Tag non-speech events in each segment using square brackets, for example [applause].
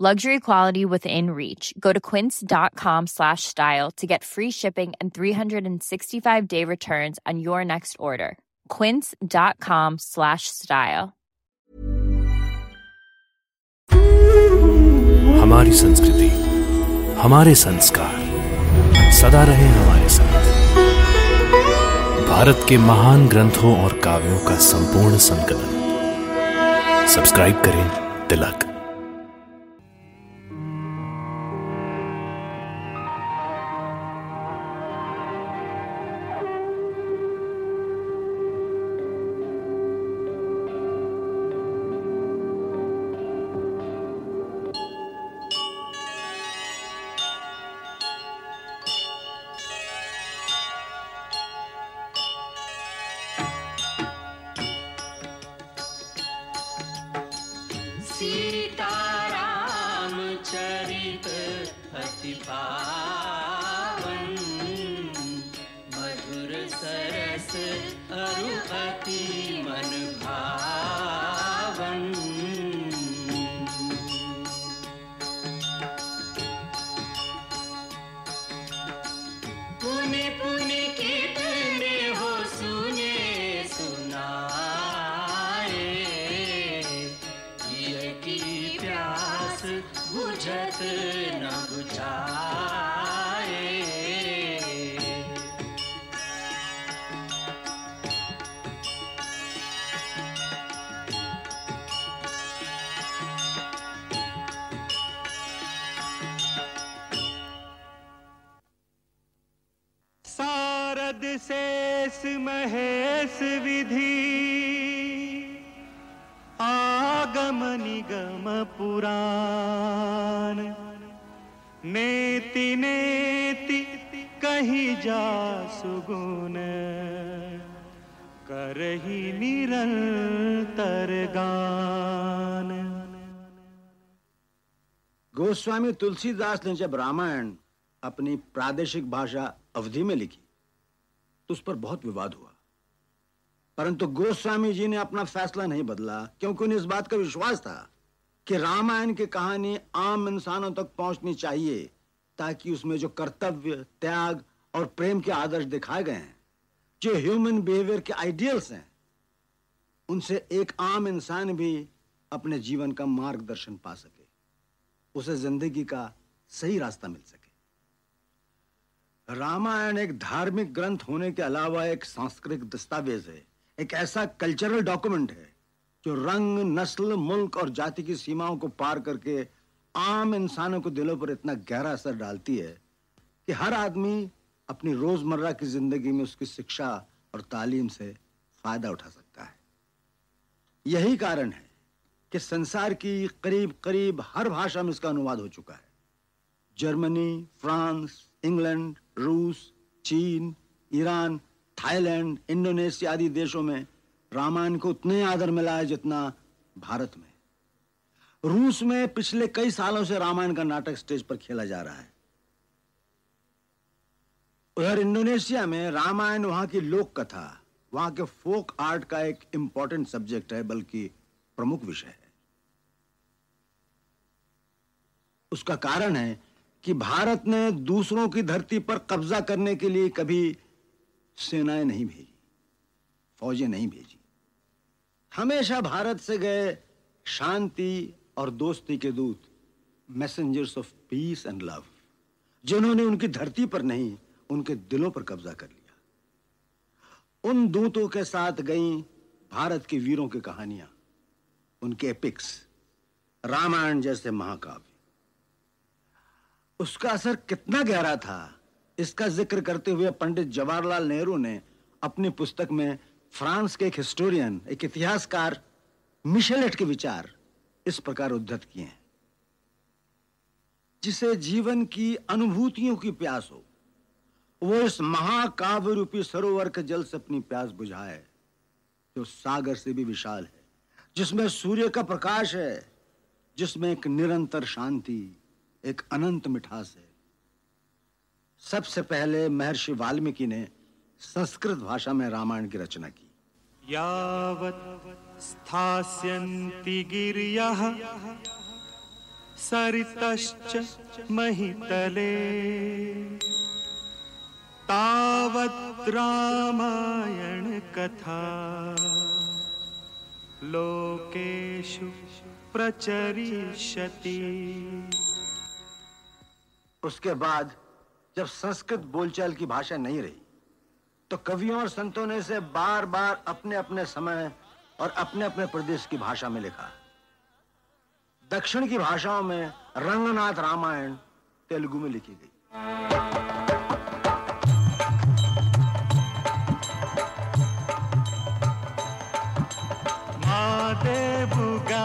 Luxury quality within reach. Go to quince.com slash style to get free shipping and 365 day returns on your next order. Quince.com slash style. हमारी संस्कृति हमारे संस्कार सदा रहे हमारे साथ भारत के महान ग्रंथों और काव्यों का संपूर्ण संकलन सब्सक्राइब करें तिलक गोस्वामी तुलसीदास ने जब रामायण अपनी प्रादेशिक भाषा अवधि में लिखी तो उस पर बहुत विवाद हुआ। परंतु गोस्वामी जी ने अपना फैसला नहीं बदला, क्योंकि उन्हें इस बात का विश्वास था कि रामायण की कहानी आम इंसानों तक पहुंचनी चाहिए, ताकि उसमें जो कर्तव्य, त्याग और प्रेम के आदर्श दिखाए गए हैं, जो ह्यूमन बिहेवियर के आइडियल्स हैं, उनसे एक आम इंसान भी अपने जीवन का मार्गदर्शन पा सके। उसे ज़िंदगी का सही रास्ता मिल सके। रामायण एक धार्मिक ग्रंथ होने के अलावा एक सांस्कृतिक दस्तावेज़ है। एक ऐसा कल्चरल डॉक्यूमेंट है जो रंग, नस्ल, मुल्क और जाति की सीमाओं को पार करके आम इंसानों को दिलों पर इतना गहरा असर डालती है कि हर आदमी अपनी रोज़मर्रा की ज़िंदगी में उसकी शिक्षा और तालीम से फ़ायदा उठा सकता है। यही कारण है कि संसार की करीब करीब हर भाषा में इसका अनुवाद हो चुका है। जर्मनी, फ्रांस, इंग्लैंड, रूस, चीन, ईरान, थाईलैंड, इंडोनेशिया आदि देशों में रामायण को उतने आदर मिला है जितना भारत में। रूस में पिछले कई सालों से रामायण का नाटक स्टेज पर खेला जा रहा है। उधर इंडोनेशिया में रामायण वहाँ की लोक कथा, वहाँ के फोक आर्ट का एक इंपॉर्टेंट सब्जेक्ट है, बल्कि प्रमुख विषय है। उसका कारण है कि भारत ने दूसरों की धरती पर कब्जा करने के लिए कभी सेनाएँ नहीं भेजी, फौजें नहीं भेजी। हमेशा भारत से गए शांति और दोस्ती के दूत messengers of peace and love जिन्होंने उनकी धरती पर नहीं, उनके दिलों पर कब्जा कर लिया। उन दूतों के साथ गई भारत के वीरों की कहानियाँ। उनके एपिक्स रामायण जैसे महाकाव्य। उसका असर कितना गहरा था, इसका ज़िक्र करते हुए पंडित जवाहरलाल नेहरू ने अपनी पुस्तक में फ्रांस के एक हिस्टोरियन एक इतिहासकार, मिशेलेट के विचार इस प्रकार उद्धत किए हैं। जिसे जीवन की अनुभूतियों की प्यास हो, वो इस महाकाव्य रूपी सरोवर के जल से अपनी प्यास बुझाए, जो सागर से भी विशाल है। जिसमें सूर्य का प्रकाश है, जिसमें एक निरंतर शांति, एक अनंत मिठास है। सबसे पहले महर्षि वाल्मीकि ने संस्कृत भाषा में रामायण की रचना की। यावत् स्थास्यन्ति गिर्यः, सरितश्च महितले। तावत् रामायण लोकेषु प्रचरिष्यति। उसके बाद जब संस्कृत बोलचाल की भाषा नहीं रही तो कवियों और संतों ने इसे बार बार अपने अपने समय और अपने अपने प्रदेश की भाषा में लिखा। दक्षिण की भाषाओं में रंगनाथ रामायण तेलुगु में लिखी गई।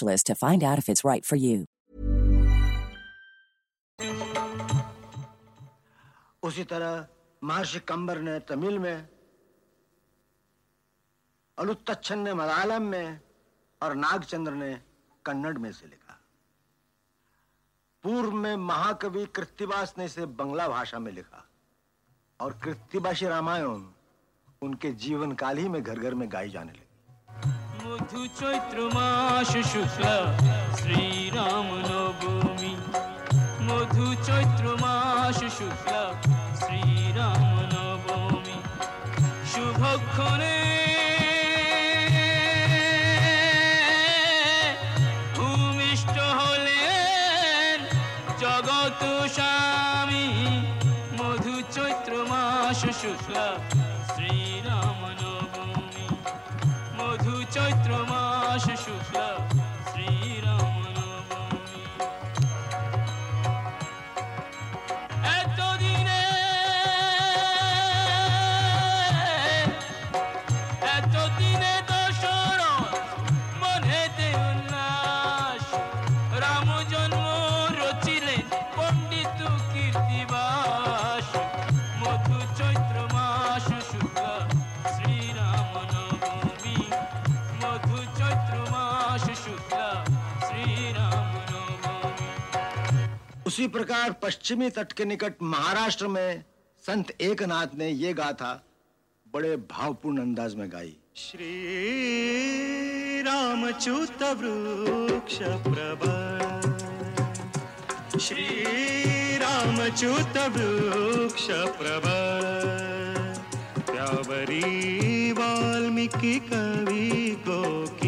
to find out if it's right for you. उसी तरह महर्षि कंबर ने तमिल में, अलुत्तच्छन ने मलयालम में और नागचंद्र ने कन्नड़ में से लिखा पूर्व में महाकवि कृत्तिवास ने इसे बंगला भाषा में लिखा और कृत्तिबासी रामायण उनके जीवन काल ही में घर घर में गाई जाने लगी মধু চৈত্র মাস, শুক্লা শ্রীরাম নবমী। মধু চৈত্র মাস, শুক্লা শ্রীরাম নবমী। শুভক্ষণে ভূমিষ্ঠ হলেন জগত স্বামী। মধু চৈত্র মাস, শুক্লা Pedro Mancha, उसी प्रकार पश्चिमी तट के निकट महाराष्ट्र में संत एकनाथ ने ये गाथा बड़े भावपूर्ण अंदाज में गाई। श्रीरामच्युत वृक्ष प्रबल। श्रीरामच्युत वृक्ष प्रबल। त्यावरी वाल्मीकि कवि त्यावरी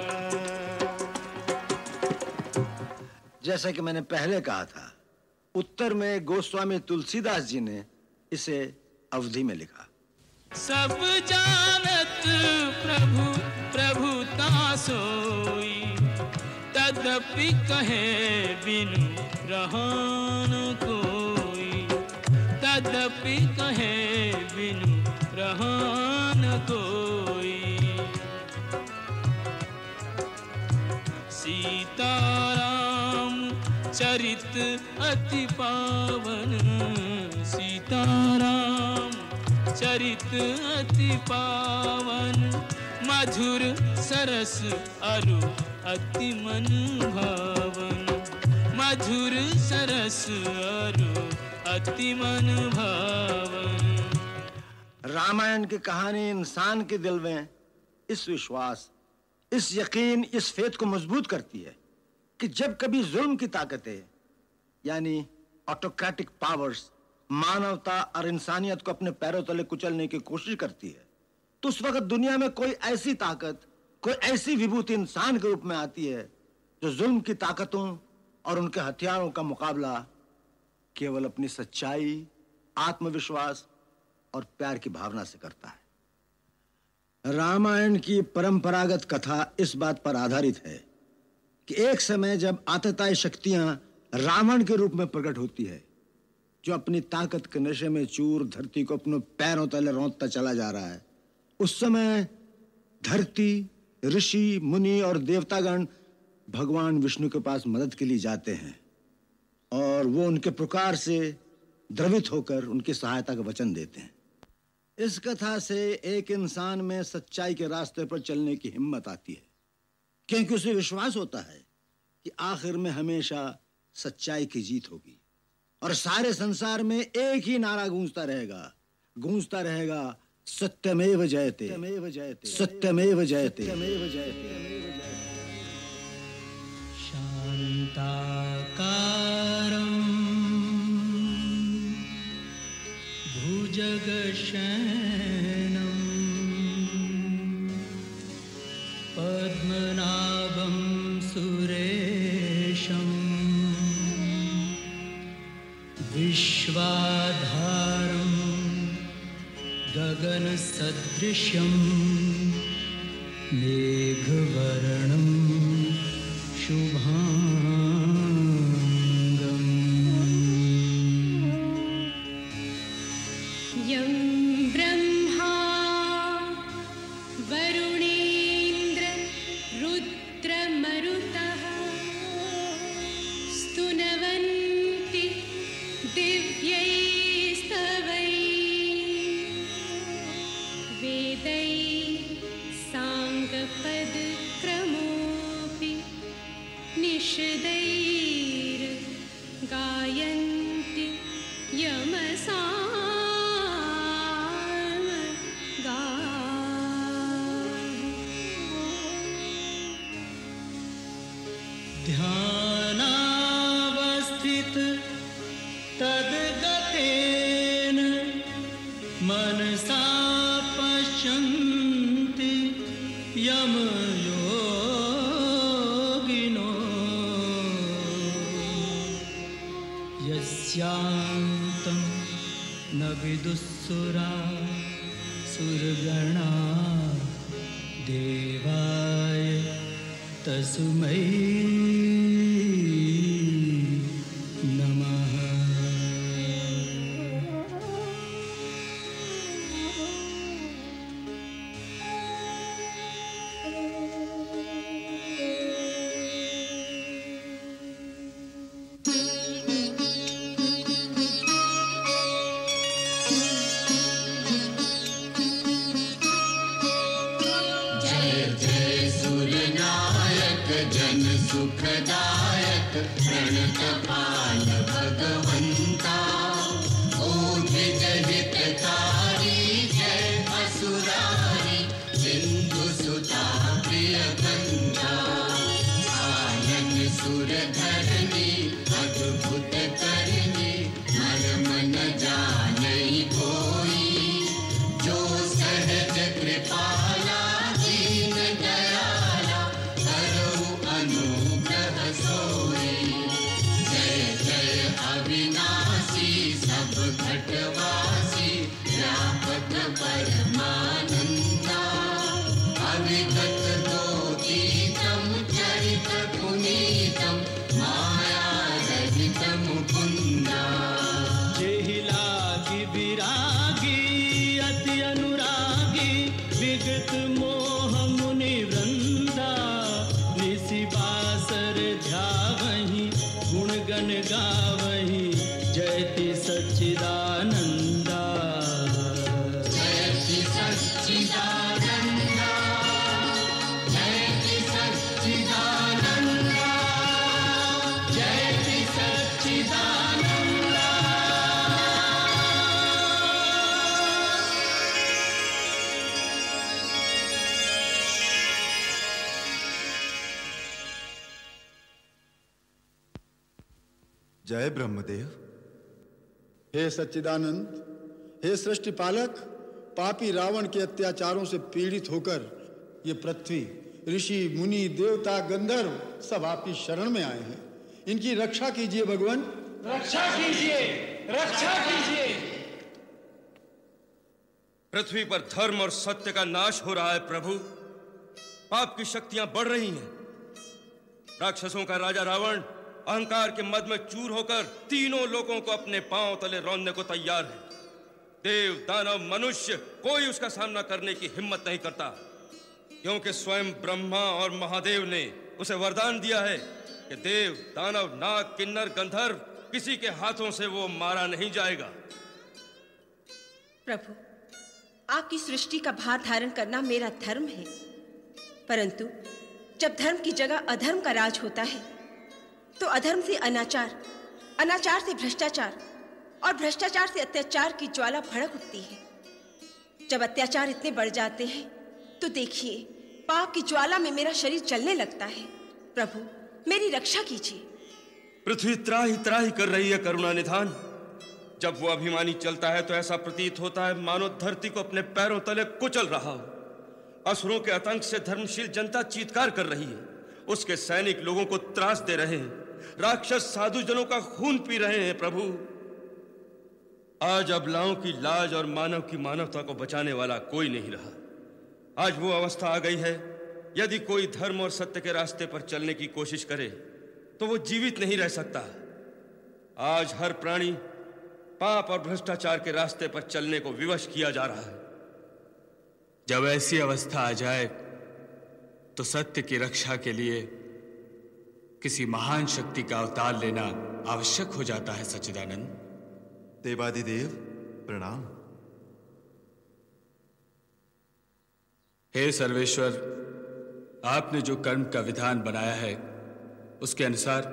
जैसा कि मैंने पहले कहा था, उत्तर में गोस्वामी तुलसीदास जी ने इसे अवधि में लिखा। सब जानत प्रभु प्रभु सोई तदपि कहे बिनु रहन कोई। तदपि कहे बिनु रहन कोई। सीताराम चरित अति पावन सीताराम। चरित अति पावन मधुर सरस अरु अति मन भावन। मधुर सरस अरु अति मन भावन। रामायण की कहानी इंसान के दिल में इस विश्वास, इस यकीन, इस फेत को मज़बूत करती है। कि जब कभी जुल्म की ताकतें, यानी ऑटोक्रेटिक पावर्स मानवता और इंसानियत को अपने पैरों तले कुचलने की कोशिश करती है तो उस वक्त दुनिया में कोई ऐसी ताकत, कोई ऐसी विभूति इंसान के रूप में आती है, जो जुल्म की ताकतों और उनके हथियारों का मुकाबला केवल अपनी सच्चाई, आत्मविश्वास और प्यार की भावना से करता है। रामायण की परंपरागत कथा इस बात पर आधारित है कि एक समय जब आतताई शक्तियाँ रावण के रूप में प्रकट होती है, जो अपनी ताकत के नशे में चूर धरती को अपने पैरों तले रौंदता चला जा रहा है, उस समय धरती, ऋषि, मुनि और देवतागण भगवान विष्णु के पास मदद के लिए जाते हैं और वो उनके प्रकार से द्रवित होकर उनकी सहायता का वचन देते हैं। इस कथा से एक इंसान में सच्चाई के रास्ते पर चलने की हिम्मत आती है। क्योंकि उसे विश्वास होता है कि आखिर में हमेशा सच्चाई की जीत होगी। और सारे संसार में एक ही नारा गूंजता रहेगा। गूंजता रहेगा सत्यमेव जयते। सत्यमेव जयते। सत्यमेव जयते। सत्यमेव जयते। शान्ताकारम्। भुजगशयनम् गगनसदृशं मेघवर्णं शुभाङ्गम्। यं ब्रह्मा Thank you. सच्चिदानंद, हे सृष्टि पालक, पापी रावण के अत्याचारों से पीड़ित होकर ये पृथ्वी, ऋषि, मुनि, देवता, गंधर्व सब आपकी शरण में आए हैं। इनकी रक्षा कीजिए भगवान। रक्षा कीजिए रक्षा कीजिए। पृथ्वी पर धर्म और सत्य का नाश हो रहा है प्रभु। पाप की शक्तियाँ बढ़ रही हैं। राक्षसों का राजा रावण अहंकार के मद में चूर होकर तीनों लोगों को अपने पाँव तले रौंदने को तैयार है। देव, दानव, मनुष्य, कोई उसका सामना करने की हिम्मत नहीं करता। क्योंकि स्वयं ब्रह्मा और महादेव ने उसे वरदान दिया है कि देव, दानव, नाग, किन्नर, गंधर्व, किसी के हाथों से वो मारा नहीं जाएगा। प्रभु, आपकी सृष्टि का भार धारण करना मेरा धर्म है। परंतु जब धर्म की जगह अधर्म का राज होता है तो अधर्म से अनाचार अनाचार से भ्रष्टाचार और भ्रष्टाचार से अत्याचार की ज्वाला भड़क उठती है। जब अत्याचार इतने बढ़ जाते हैं तो देखिए, पाप की ज्वाला में मेरा शरीर जलने लगता है। प्रभु, मेरी रक्षा कीजिए। पृथ्वी त्राही त्राही कर रही है करुणा निधान। जब वो अभिमानी चलता है तो ऐसा प्रतीत होता है, मानो धरती को अपने पैरों तले कुचल रहा हो। असुरों के आतंक से धर्मशील जनता चीत्कार कर रही है। उसके सैनिक लोगों को त्रास दे रहे हैं। राक्षस साधु जनों का खून पी रहे हैं, प्रभु। आज अबलाओं की लाज और मानव की मानवता को बचाने वाला कोई नहीं रहा। आज वो अवस्था आ गई है, यदि कोई धर्म और सत्य के रास्ते पर चलने की कोशिश करे तो वो जीवित नहीं रह सकता। आज हर प्राणी पाप और भ्रष्टाचार के रास्ते पर चलने को विवश किया जा रहा है। जब ऐसी अवस्था आ जाए तो सत्य की रक्षा के लिए किसी महान शक्ति का अवतार लेना आवश्यक हो जाता है सच्चिदानंद। देवादिदेव प्रणाम। हे सर्वेश्वर आपने जो कर्म का विधान बनाया है उसके अनुसार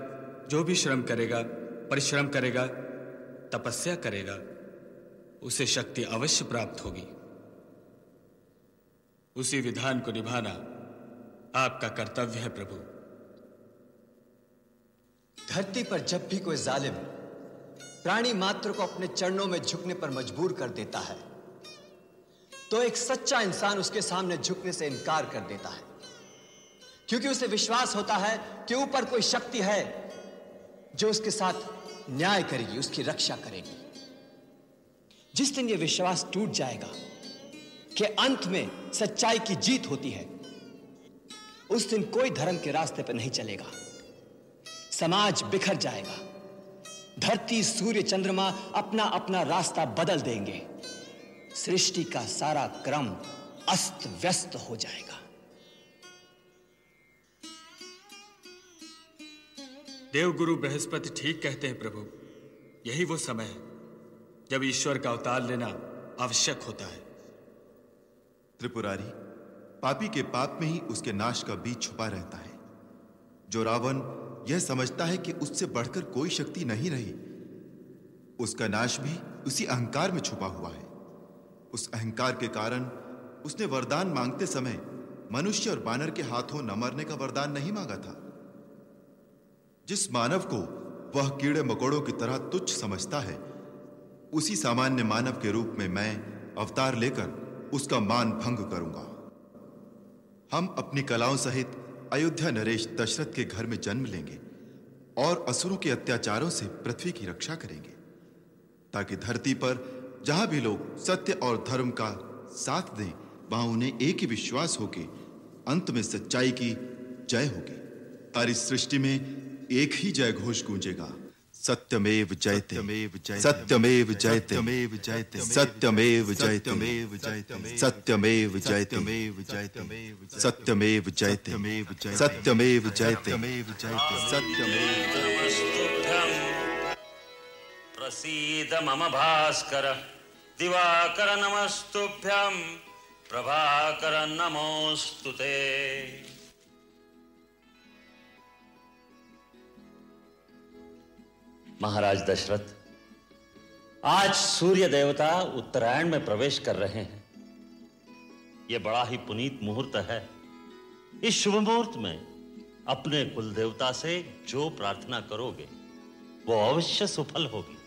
जो भी श्रम करेगा परिश्रम करेगा तपस्या करेगा उसे शक्ति अवश्य प्राप्त होगी। उसी विधान को निभाना आपका कर्तव्य है प्रभु। धरती पर जब भी कोई जालिम प्राणी मात्र को अपने चरणों में झुकने पर मजबूर कर देता है तो एक सच्चा इंसान उसके सामने झुकने से इनकार कर देता है। क्योंकि उसे विश्वास होता है कि ऊपर कोई शक्ति है जो उसके साथ न्याय करेगी, उसकी रक्षा करेगी। जिस दिन यह विश्वास टूट जाएगा कि अंत में सच्चाई की जीत होती है, उस दिन कोई धर्म के रास्ते पर नहीं चलेगा। समाज बिखर जाएगा। धरती सूर्य चंद्रमा अपना अपना रास्ता बदल देंगे। सृष्टि का सारा क्रम अस्त व्यस्त हो जाएगा। देवगुरु बृहस्पति ठीक कहते हैं प्रभु। यही वो समय है जब ईश्वर का अवतार लेना आवश्यक होता है। त्रिपुरारी पापी के पाप में ही उसके नाश का बीज छुपा रहता है। जो रावण यह समझता है कि उससे बढ़कर कोई शक्ति नहीं रही। उसका नाश भी उसी अहंकार में छुपा हुआ है। उस अहंकार के कारण उसने वरदान मांगते समय मनुष्य और बानर के हाथों न मरने का वरदान नहीं मांगा था। जिस मानव को वह कीड़े मकोड़ों की तरह तुच्छ समझता है, उसी सामान्य मानव के रूप में मैं अवतार लेकर उसका मान भंग करूँगा। हम अपनी कलाओं सहित अयोध्या नरेश दशरथ के घर में जन्म लेंगे और असुरों के अत्याचारों से पृथ्वी की रक्षा करेंगे, ताकि धरती पर जहाँ भी लोग सत्य और धर्म का साथ दें, वहाँ उन्हें एक ही विश्वास होके अंत में सच्चाई की जय होगी। तारी सृष्टि में एक ही जय घोष गूंजेगा। सत्यमेव जयते सत्यमेव जयते सत्यमेव जयते सत्यमेव जयते सत्यमेव जयते सत्यमेव जयते सत्यमेव जयते प्रसीद मम भास्कर दिवाकर नमस्तुभ्यं प्रभाकर नमोऽस्तु ते महाराज दशरथ, आज सूर्य देवता उत्तरायण में प्रवेश कर रहे हैं। यह बड़ा ही पुनीत मुहूर्त है। इस शुभ मुहूर्त में अपने कुल देवता से जो प्रार्थना करोगे, वो अवश्य सफल होगी।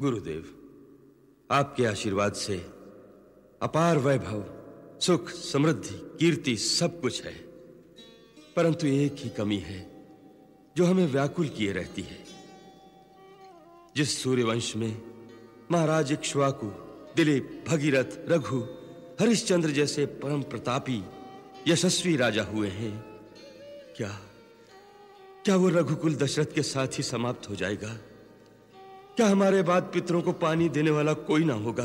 गुरुदेव, आपके आशीर्वाद से अपार वैभव, सुख, समृद्धि, कीर्ति सब कुछ है। परंतु एक ही कमी है, जो हमें व्याकुल किए रहती है। जिस सूर्यवंश में महाराज इक्ष्वाकु, दिलीप, भगीरथ, रघु, हरिश्चंद्र जैसे परम प्रतापी, यशस्वी राजा हुए हैं, क्या क्या वो रघुकुल दशरथ के साथ ही समाप्त हो जाएगा? क्या हमारे बाद पितरों को पानी देने वाला कोई ना होगा?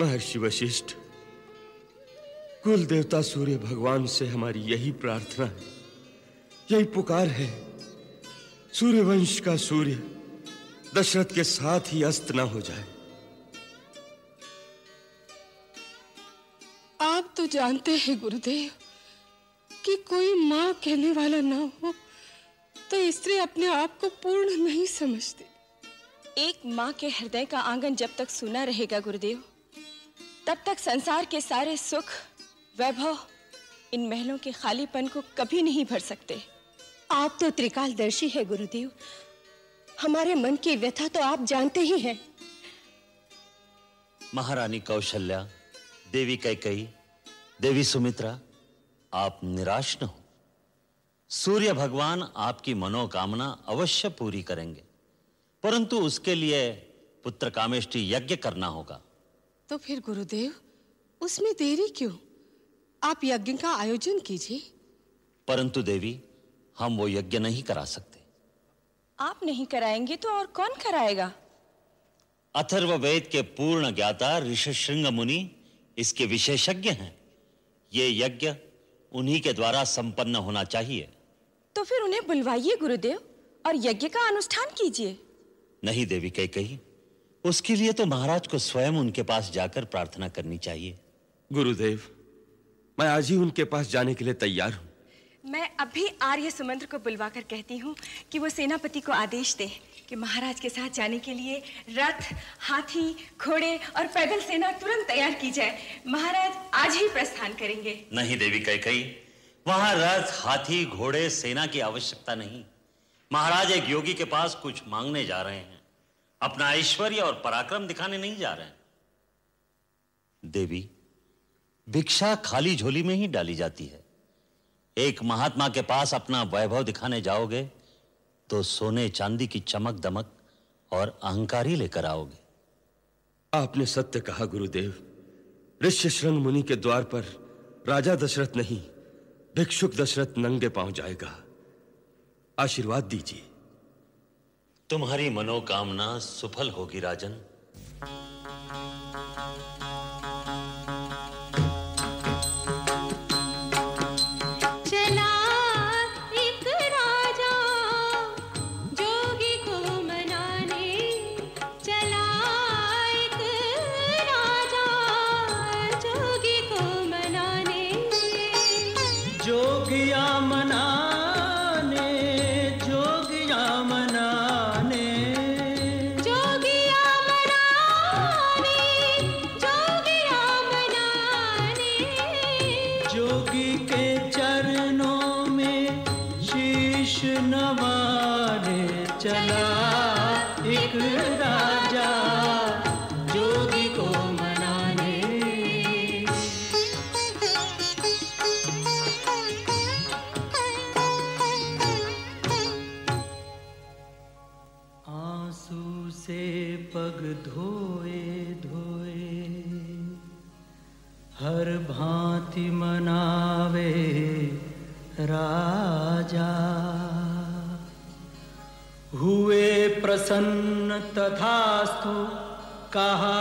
महर्षि वशिष्ठ, कुल देवता सूर्य भगवान से हमारी यही प्रार्थना है, यही पुकार है। सूर्यवंश का सूर्य दशरथ के साथ ही अस्त ना हो जाए। आप तो जानते हैं गुरुदेव कि कोई माँ कहने वाला ना हो तो स्त्री अपने आप को पूर्ण नहीं समझती। एक माँ के हृदय का आँगन जब तक सुना रहेगा गुरुदेव तब तक संसार के सारे सुख वैभव इन महलों के खालीपन को कभी नहीं भर सकते। आप तो त्रिकालदर्शी है गुरुदेव। हमारे मन की व्यथा तो आप जानते ही हैं। महारानी कौशल्या देवी कैकई देवी सुमित्रा आप निराश न हो। सूर्य भगवान आपकी मनोकामना अवश्य पूरी करेंगे। परंतु उसके लिए पुत्र कामेष्टि यज्ञ करना होगा। तो फिर गुरुदेव उसमें देरी क्यों? आप यज्ञ का आयोजन कीजिए। परंतु देवी हम वो यज्ञ नहीं करा सकते। आप नहीं कराएँगे तो और कौन कराएगा? अथर्व वेद के पूर्ण ज्ञाता ऋषशृंग मुनि इसके विशेषज्ञ हैं। ये यज्ञ उन्हीं के द्वारा संपन्न होना चाहिए। तो फिर उन्हें बुलवाइए गुरुदेव और यज्ञ का अनुष्ठान कीजिए। नहीं देवी कही कही उसके लिए तो महाराज को स्वयं उनके पास जाकर प्रार्थना करनी चाहिए। गुरुदेव मैं आज ही उनके पास जाने के लिए तैयार हूँ। मैं अभी आर्य सुमंत्र को बुलवाकर कहती हूँ कि वो सेनापति को आदेश दे कि महाराज के साथ जाने के लिए रथ, हाथी, घोड़े और पैदल सेना तुरंत तैयार की जाए। महाराज आज ही प्रस्थान करेंगे। नहीं, देवी कही कही वहाँ रथ, हाथी, घोड़े, सेना की आवश्यकता नहीं। महाराज एक योगी के पास कुछ मांगने जा रहे हैं। अपना ऐश्वर्य और पराक्रम दिखाने नहीं जा रहे हैं। देवी, भिक्षा खाली झोली में ही डाली जाती है। एक महात्मा के पास अपना वैभव दिखाने जाओगे तो सोने चांदी की चमक दमक और अहंकारी लेकर आओगे। आपने सत्य कहा गुरुदेव। ऋष्य श्रृंग मुनि के द्वार पर राजा दशरथ नहीं भिक्षुक दशरथ नंगे पाँव जाएगा। आशीर्वाद दीजिए। तुम्हारी मनोकामना सफल होगी राजन। चला एक राजा जोगी को मनाने। आँसू से पग धोए धोए। हर भांति मनावे प्रसन्न तथास्तु। कहा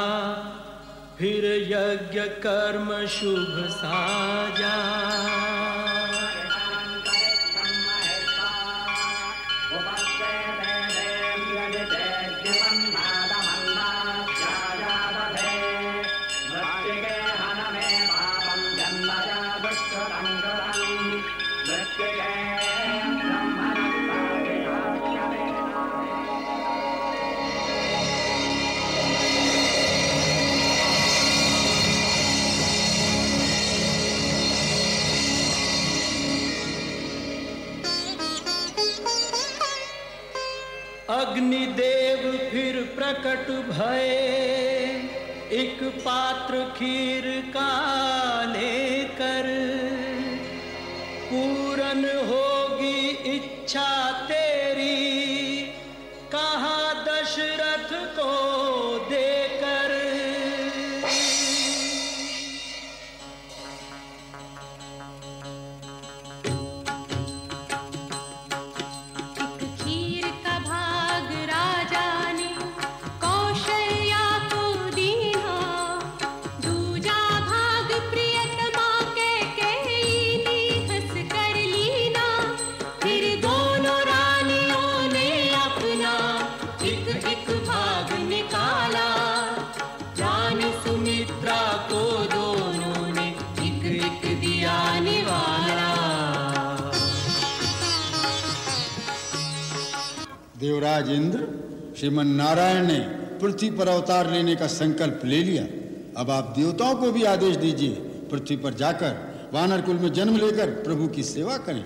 फिर यज्ञ कर्म शुभ साजा। अग्निदेव फिर प्रकट भय। एक पात्र खीर का लेकर पूरन होगी इच्छा तेरी इंद्र श्रीमन नारायण ने पृथ्वी पर अवतार लेने का संकल्प ले लिया। अब आप देवताओं को भी आदेश दीजिए, पृथ्वी पर जाकर वानर कुल में जन्म लेकर प्रभु की सेवा करें।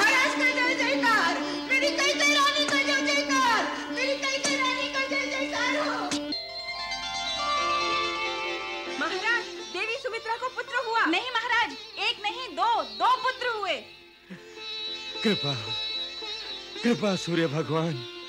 कृपा कृपा सूर्य भगवान।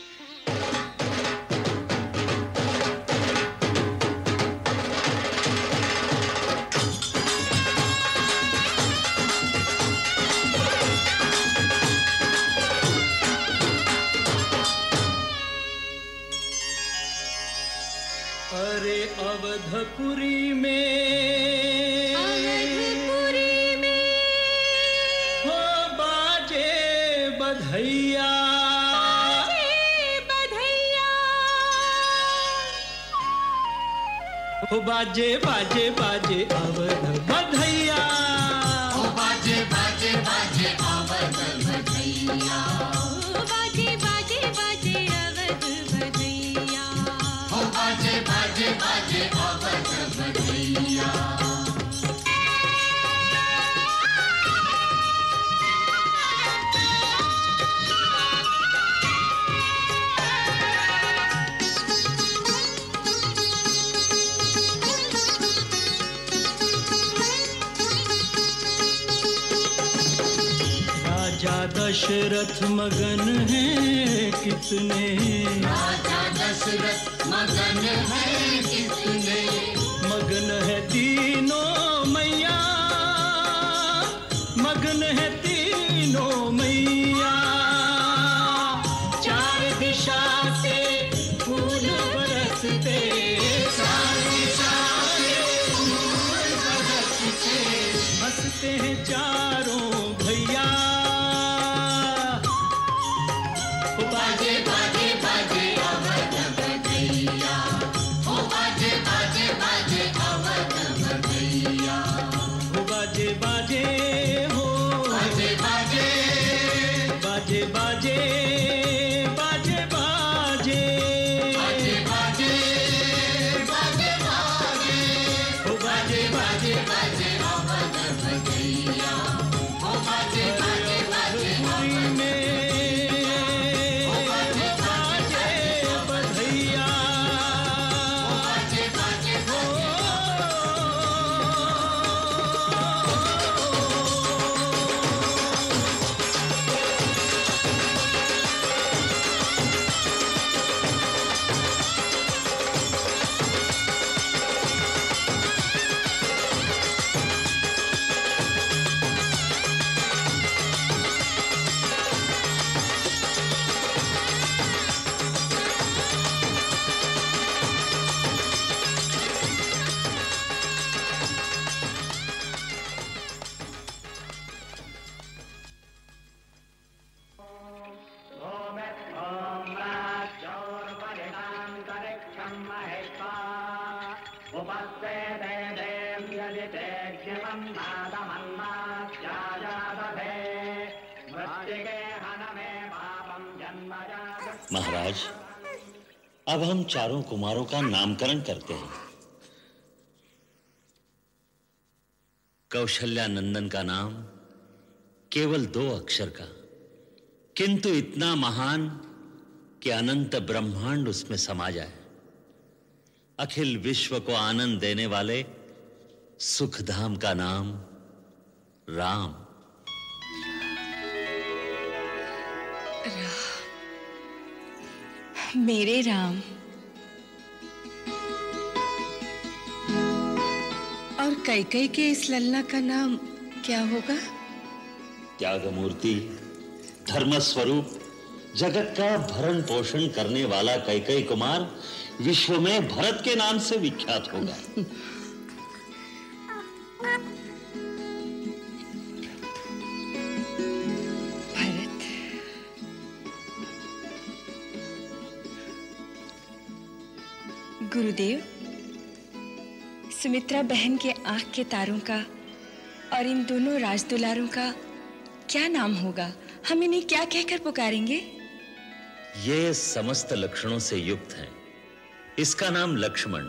बधैया। हो बाजे बाजे बाजे अवध बधैया। ओ बाजे बाजे बाजे अवध बधैया। दशरथ मगन है कितने? राजा दशरथ मगन है कितने? महाराज, अब हम चारों कुमारों का नामकरण करते हैं। कौशल्या नंदन का नाम केवल दो अक्षर का, किंतु इतना महान कि अनंत ब्रह्मांड उसमें समा जाए। अखिल विश्व को आनंद देने वाले सुखधाम का नाम राम। मेरे राम। और कई कई के इस लल्ला का नाम क्या होगा? त्याग मूर्ति धर्म स्वरूप जगत का भरण पोषण करने वाला कैकई कुमार विश्व में भरत के नाम से विख्यात होगा। [laughs] गुरुदेव, सुमित्रा बहन के आँख के तारों का और इन दोनों राजदुलारों का क्या नाम होगा? हम इन्हें क्या कहकर पुकारेंगे? ये समस्त लक्षणों से युक्त है। इसका नाम लक्ष्मण।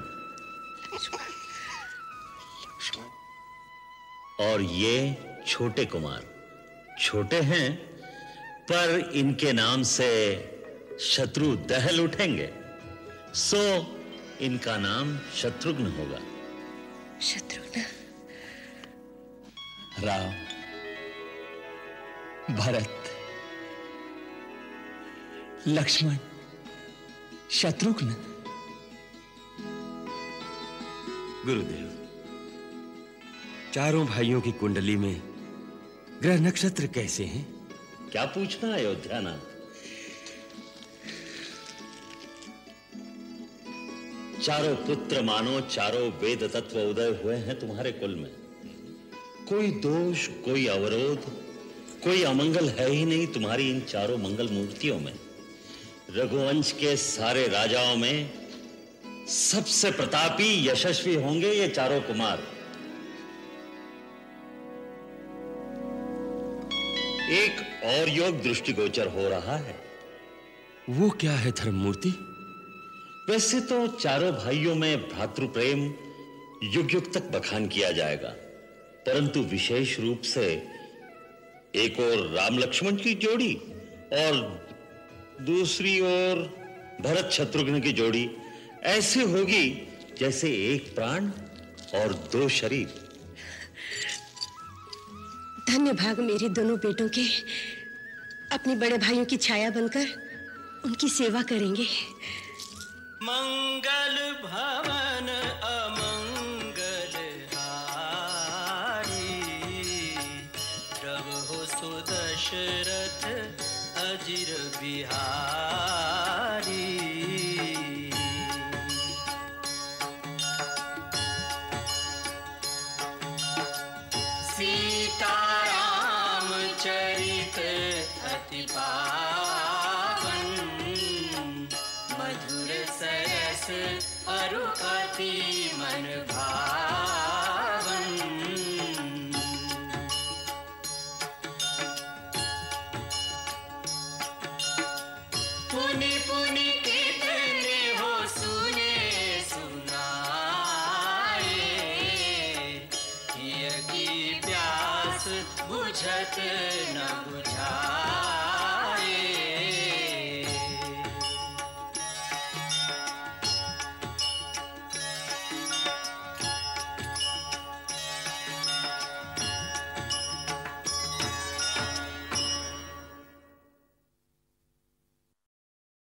और ये छोटे कुमार। छोटे हैं, पर इनके नाम से शत्रु दहल उठेंगे। सो इनका नाम शत्रुघ्न होगा। शत्रुघ्न? राम भरत लक्ष्मण शत्रुघ्न। गुरुदेव चारों भाइयों की कुंडली में ग्रह नक्षत्र कैसे हैं? क्या पूछना अयोध्यानाथ चारों पुत्र मानो, चारों वेद तत्व उदय हुए हैं तुम्हारे कुल में। कोई दोष, कोई अवरोध, कोई अमंगल है ही नहीं तुम्हारी इन चारों मंगल मूर्तियों में। रघुवंश के सारे राजाओं में सबसे प्रतापी, यशस्वी होंगे ये चारों कुमार। एक और योग दृष्टिगोचर हो रहा है। वो क्या है धर्म मूर्ति वैसे तो चारों भाइयों में भ्रातृ प्रेम युग युग तक बखान किया जाएगा, परंतु विशेष रूप से एक और राम लक्ष्मण की जोड़ी और दूसरी ओर भरत शत्रुघ्न की जोड़ी, ऐसे होगी जैसे एक प्राण और दो शरीर। धन्य भाग मेरे दोनों बेटों के। अपने बड़े भाइयों की छाया बनकर उनकी सेवा करेंगे। मङ्गल भवन